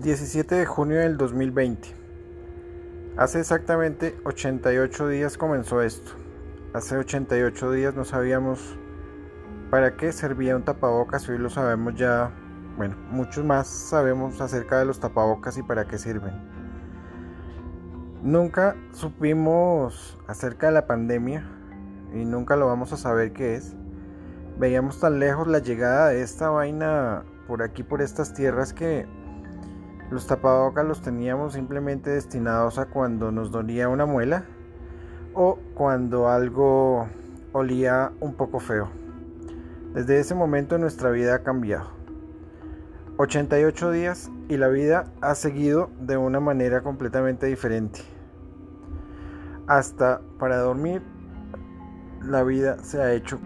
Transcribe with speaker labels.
Speaker 1: 17 de junio del 2020. Hace exactamente 88 días comenzó esto. Hace 88 días no sabíamos para qué servía un tapabocas, hoy lo sabemos ya, bueno, muchos más sabemos acerca de los tapabocas y para qué sirven. Nunca supimos acerca de la pandemia y nunca lo vamos a saber qué es. Veíamos tan lejos la llegada de esta vaina por aquí, por estas tierras que los tapabocas los teníamos simplemente destinados a cuando nos dolía una muela o cuando algo olía un poco feo. Desde ese momento nuestra vida ha cambiado. 88 días y la vida ha seguido de una manera completamente diferente. Hasta para dormir la vida se ha hecho